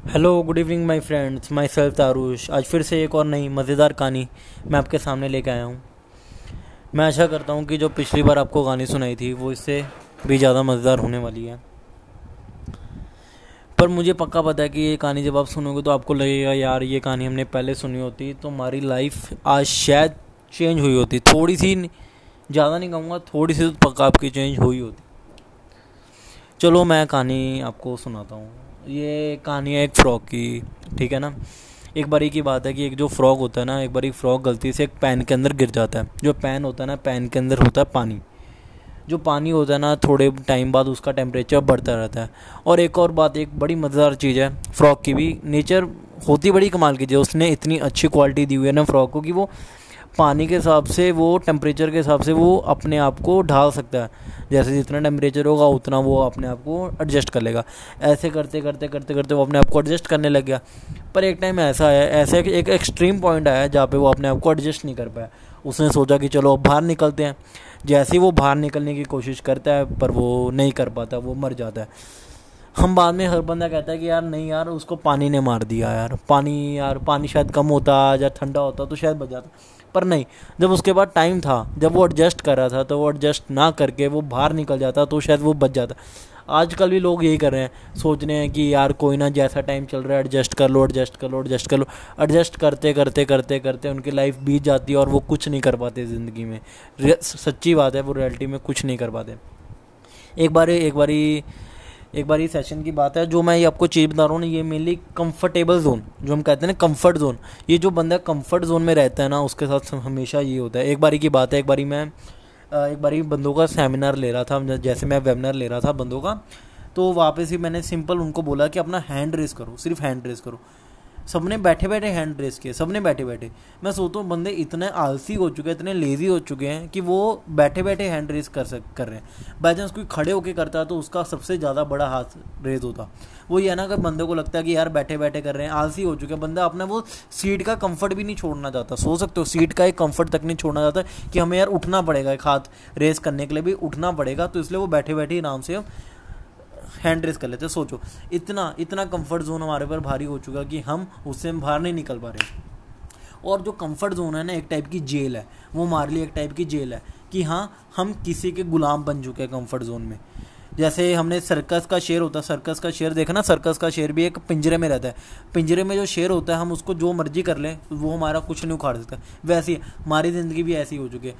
Hello good evening my friends myself Tarush आज फिर से एक और नई मज़ेदार कहानी मैं आपके सामने लेके आया हूँ। मैं आशा करता हूँ कि जो पिछली बार आपको कहानी सुनाई थी, वो इससे भी ज़्यादा मज़ेदार होने वाली है। पर मुझे पक्का पता है कि ये कहानी जब आप सुनोगे तो आपको लगेगा, यार, ये कहानी हमने पहले सुनी होती तो हमारी लाइफ आज शायद चेंज हुई होती। थोड़ी सी ज़्यादा नहीं कहूँगा, थोड़ी सी तो पक्का आपकी चेंज हुई होती। चलो, मैं कहानी आपको सुनाता हूँ। ये कहानी है एक फ्रॉक की, ठीक है ना? एक बारी की बात है कि एक जो फ्रॉक होता है ना, एक बारी फ्रॉक गलती से एक पैन के अंदर गिर जाता है। जो पैन होता है ना, पैन के अंदर होता है पानी। जो पानी होता है ना, थोड़े टाइम बाद उसका टेम्परेचर बढ़ता रहता है। और एक और बात, एक बड़ी मज़ेदार चीज़ है, फ्रॉक की भी। नेचर होती बड़ी कमाल की चीज़ उसने इतनी अच्छी क्वालिटी दी हुई है ना, फ्रॉक को, कि वो पानी के हिसाब से, वो टेम्परेचर के हिसाब से वो अपने आप को ढाल सकता है। जैसे जितना टेम्परेचर होगा, उतना वो अपने आप को एडजस्ट कर लेगा। ऐसे करते करते करते करते वो अपने आप को एडजस्ट करने लग गया। पर एक टाइम ऐसा है ऐसे एक एक्सट्रीम पॉइंट आया जहाँ पे वो अपने आप को एडजस्ट नहीं कर पाया। उसने सोचा कि चलो अब बाहर निकलते हैं। जैसे ही वो बाहर निकलने की कोशिश करता है, पर वो नहीं कर पाता, वो मर जाता है। हम बाद में हर बंदा कहता है कि यार, नहीं यार, उसको पानी ने मार दिया यार। पानी यार, पानी शायद कम होता, या ठंडा होता तो शायद बच जाता। पर नहीं, जब उसके बाद टाइम था, जब वो एडजस्ट कर रहा था तो वो एडजस्ट ना करके वो बाहर निकल जाता तो शायद वो बच जाता। आजकल भी लोग यही कर रहे हैं, सोच रहे हैं कि यार, कोई ना जैसा टाइम चल रहा है एडजस्ट कर लो एडजस्ट कर लो एडजस्ट कर लो। एडजस्ट करते करते करते करते उनकी लाइफ बीत जाती है और वो कुछ नहीं कर पाते ज़िंदगी में। सच्ची बात है, वो रियलिटी में कुछ नहीं कर पाते। एक बार, एक बारी एक बार ये सेशन की बात है, जो मैं ये आपको चीज़ बता रहा हूँ ना, ये मेनली कंफर्टेबल जोन जो हम कहते हैं ना कंफर्ट जोन ये जो बंदा कंफर्ट जोन में रहता है ना, उसके साथ हमेशा ये होता है। एक बारी की बात है, एक बारी मैं एक बारी बंदों का सेमिनार ले रहा था जैसे मैं वेबिनार ले रहा था बंदों का तो वापस ही मैंने सिंपल उनको बोला कि अपना हैंड रेस करो, सिर्फ़ हैंड रेस करो। सबने बैठे बैठे हैंड रेस किए, सबने बैठे बैठे। मैं सोचता हूँ, बंदे इतने आलसी हो चुके हैं, इतने लेजी हो चुके हैं कि वो बैठे बैठे हैंड रेस कर सक, कर रहे हैं। बाई चांस कोई खड़े होकर करता तो उसका सबसे ज़्यादा बड़ा हाथ रेज होता। वो ये ना अगर बंदे को लगता है कि यार बैठे बैठे कर रहे हैं, आलसी हो चुके हैं। बंदा अपना वो सीट का कंफर्ट भी नहीं छोड़ना चाहता। सो सकते हो सीट का एक कंफर्ट तक नहीं छोड़ना चाहता कि हमें यार उठना पड़ेगा, एक हाथ रेस करने के लिए भी उठना पड़ेगा। तो इसलिए वो बैठे बैठे आराम से हैंड रेस कर लेते सोचो। इतना इतना कंफर्ट जोन हमारे पर भारी हो चुका कि हम उससे बाहर नहीं निकल पा रहे। और जो कंफर्ट जोन है ना, एक टाइप की जेल है। वो हमारे लिए एक टाइप की जेल है कि हाँ हम किसी के गुलाम बन चुके हैं कंफर्ट जोन में। जैसे हमने सर्कस का शेर होता है सर्कस का शेर देखा ना सर्कस का शेर भी एक पिंजरे में रहता है। पिंजरे में जो शेर होता है, हम उसको जो मर्ज़ी कर लें, वो हमारा कुछ नहीं उखाड़ सकता। वैसे हमारी ज़िंदगी भी ऐसी हो चुकी है।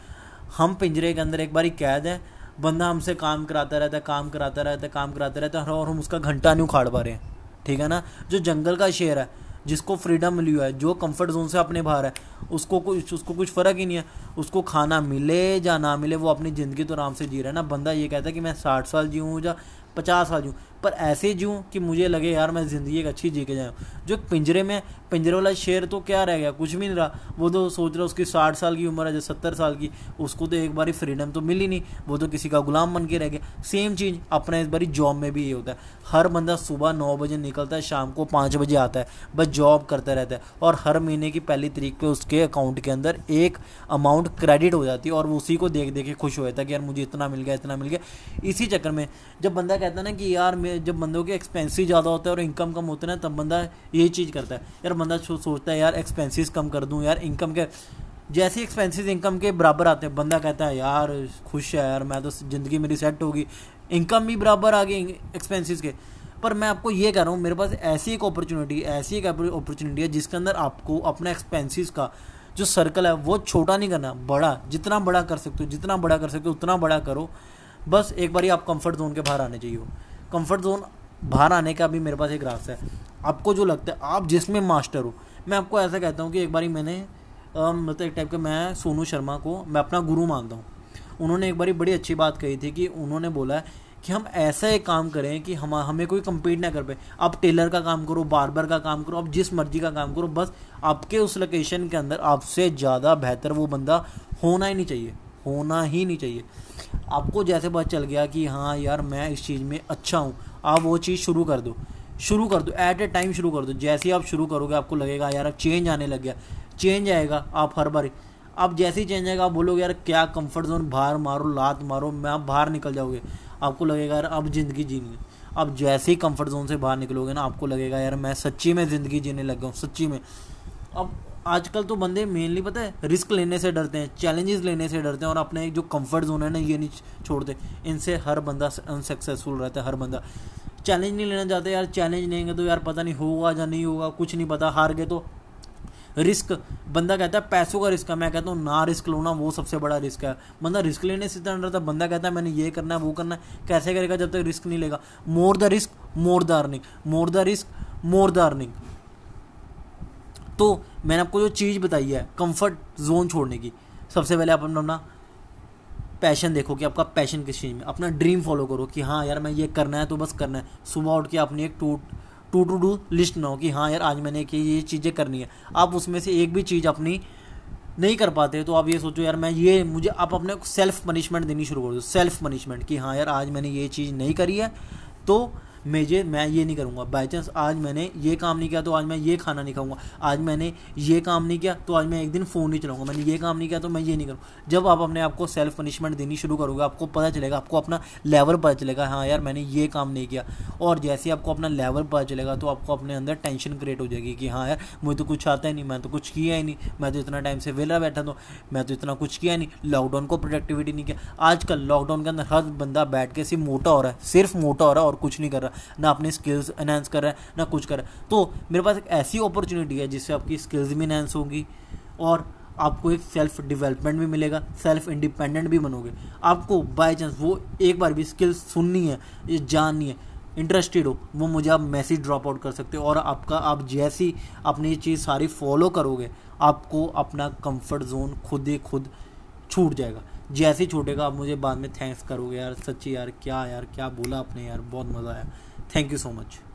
हम पिंजरे के अंदर एक बारी कैद हैं बंदा हमसे काम कराता रहता है, काम कराता रहता है, काम कराता रहता है, और हम उसका घंटा नहीं उखाड़ पा रहे हैं। ठीक है ना? जो जंगल का शेर है, जिसको फ्रीडम मिली हुआ है, जो कंफर्ट जोन से अपने बाहर है, उसको कुछ उसको कुछ फ़र्क ही नहीं है। उसको खाना मिले या ना मिले, वो अपनी ज़िंदगी तो आराम से जी रहा है ना? बंदा ये कहता है कि मैं साठ साल जीऊँ या पचास साल जीऊँ पर ऐसे जीऊँ कि मुझे लगे, यार, मैं ज़िंदगी एक अच्छी जी के जाऊँ। जो पिंजरे में, पिंजरे वाला शेर तो क्या रह गया? कुछ भी नहीं रहा। वो तो सोच रहा उसकी साठ साल की उम्र है जो सत्तर साल की। उसको तो एक बारी फ्रीडम तो मिली नहीं। वो तो किसी का गुलाम बन के रह गया। सेम चीज़, अपना इस बारी जॉब में भी ये होता है। हर बंदा सुबह नौ बजे निकलता है, शाम को पाँच बजे आता है। बस जॉब करता रहता है। और हर महीने की पहली तारीख पर उसके अकाउंट के अंदर एक अमाउंट क्रेडिट हो जाती है और वो उसी को देख देख के खुश हो जाता है कि यार, मुझे इतना मिल गया, इतना मिल गया। इसी चक्कर में जब बंदा कहता है ना कि, यार मैं जब बंदों के एक्सपेंसिव ज़्यादा होता है और इनकम कम होता है ना, तब बंदा यही चीज़ करता है। यार, बंदा सोचता है, यार एक्सपेंसिस कम कर दूँ, यार इनकम के जैसे एक्सपेंसिस इनकम के बराबर आते हैं, बंदा कहता है, यार, खुश है, यार, मैं तो ज़िंदगी मेरी सेट होगी। इनकम भी बराबर आ गई एक्सपेंसिस के। पर मैं आपको ये कह रहा हूँ, मेरे पास ऐसी एक अपॉर्चुनिटी ऐसी एक अपॉर्चुनिटी है, जिसके अंदर आपको अपना एक्सपेंसिस का जो सर्कल है, वो छोटा नहीं करना, बड़ा, जितना बड़ा कर सकते हो, जितना बड़ा कर सकते हो, उतना बड़ा करो। बस एक बार ही आप कंफर्ट जोन के बाहर आने चाहिए कंफर्ट जोन बाहर आने का भी मेरे पास एक रास्ता है। आपको जो लगता है, आप जिसमें मास्टर हो, मैं आपको ऐसा कहता हूँ कि एक बार मैंने मतलब एक टाइप के मैं सोनू शर्मा को, मैं अपना गुरु मानता हूँ। उन्होंने एक बारी बड़ी अच्छी बात कही थी कि उन्होंने बोला है कि हम ऐसा एक काम करें कि हम, हमें कोई कम्पीट ना कर पाए। आप टेलर का काम करो बार्बर का काम करो, आप जिस मर्ज़ी का काम करो, बस आपके उस लोकेशन के अंदर आपसे ज़्यादा बेहतर वो बंदा होना ही नहीं चाहिए। होना ही नहीं चाहिए। आपको जैसे पता चल गया कि हाँ यार मैं इस चीज़ में अच्छा हूँ, आप वो चीज़ शुरू कर दो। शुरू कर दो ऐट ए टाइम शुरू कर दो। जैसे ही आप शुरू करोगे, आपको लगेगा, यार, अब चेंज आने लग गया। चेंज आएगा आप हर बार। आप जैसे ही चेंज आएगा, आप बोलोगे, यार, क्या कंफर्ट जोन बाहर मारो, लात मारो, मैं आप बाहर निकल जाओगे। आपको लगेगा, यार, अब ज़िंदगी जीनी अब जैसे ही कंफर्ट जोन से बाहर निकलोगे ना, आपको लगेगा, यार, मैं सच्ची में ज़िंदगी जीने लग गया हूँ, सच्ची में। अब आजकल तो बंदे मेनली पता है रिस्क लेने से डरते हैं चैलेंजेस लेने से डरते हैं और अपने जो कंफर्ट जोन है ना, ये नहीं छोड़ते। इनसे हर बंदा अनसक्सेसफुल रहता है, हर बंदा। चैलेंज नहीं लेना चाहते यार चैलेंज लेंगे तो यार पता नहीं होगा या नहीं होगा, कुछ नहीं पता, हार गए तो रिस्क बंदा कहता है पैसों का रिस्क है, मैं कहता हूँ ना रिस्क लो ना, वो सबसे बड़ा रिस्क है। बंदा रिस्क लेने से डर रहा है, बंदा कहता है मैंने ये करना है, वो करना है, कैसे करेगा जब तक रिस्क नहीं लेगा? More the risk more the earning more the risk more the earning तो मैंने आपको जो चीज़ बताई है कंफर्ट जोन छोड़ने की, सबसे पहले आप अपना अपना पैशन देखो कि आपका पैशन किस चीज़ में। अपना ड्रीम फॉलो करो कि हाँ यार मैं ये करना है तो बस करना है। सुबह उठ के अपनी एक to to to do list ना हो कि हाँ यार आज मैंने कि ये चीज़ें करनी है। आप उसमें से एक भी चीज़ अपनी नहीं कर पाते तो आप ये सोचो यार मैं ये मुझे आप अपने सेल्फ पनिशमेंट देनी शुरू कर दो। सेल्फ पनिशमेंट कि हाँ यार आज मैंने ये चीज़ नहीं करी है तो मुझे, मैं ये नहीं करूँगा। बाई चांस आज मैंने ये काम नहीं किया तो आज मैं ये खाना नहीं खाऊँगा। आज मैंने ये काम नहीं किया तो आज मैं एक दिन फ़ोन नहीं चलाऊँगा। मैंने ये काम नहीं किया तो मैं ये नहीं करूँ जब आप अपने आप को सेल्फ पनिशमेंट देनी शुरू करोगे, आपको पता चलेगा, आपको अपना लेवल पता चलेगा हाँ यार, मैंने ये काम नहीं किया। और जैसे आपको अपना लेवल पता चलेगा तो आपको अपने अंदर टेंशन क्रिएट हो जाएगी कि हाँ यार, मुझे तो कुछ आता ही नहीं मैं तो कुछ किया ही नहीं। मैं तो इतना टाइम से वेला बैठा तो मैं तो इतना कुछ किया नहीं। लॉकडाउन को प्रोडक्टिविटी नहीं किया। आजकल लॉकडाउन के अंदर हर बंदा बैठ के सिर्फ़ मोटा हो रहा है, सिर्फ़ मोटा हो रहा है और कुछ नहीं कर रहा। ना अपनी स्किल्स एनहेंस कर रहा है, ना कुछ कर रहा है। तो मेरे पास एक ऐसी अपॉर्चुनिटी है जिससे आपकी स्किल्स भी इनहेंस होगी और आपको एक सेल्फ डेवलपमेंट भी मिलेगा सेल्फ इंडिपेंडेंट भी बनोगे। आपको बाय चांस वो एक बार भी स्किल्स सुननी है, ये जाननी है इंटरेस्टेड हो, वो मुझे आप मैसेज ड्रॉप आउट कर सकते हो और आपका, आप जैसी अपनी चीज़ सारी फॉलो करोगे, आपको अपना कंफर्ट जोन खुद ही खुद छूट जाएगा। जैसे छूटेगा, आप मुझे बाद में थैंक्स करोगे, यार, सच्ची यार, क्या यार, क्या बोला आपने यार, बहुत मज़ा आया थैंक यू सो much.